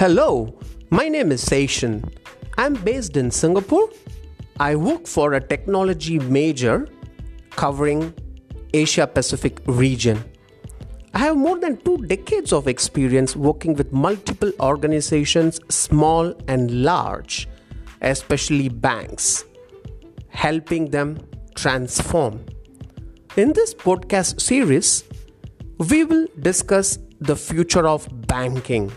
Hello, my name is Seishan. I'm based in Singapore. I work for a technology major covering Asia Pacific region. I have more than 2 decades of experience working with multiple organizations small and large, especially banks, helping them transform. In this podcast series, we will discuss the future of banking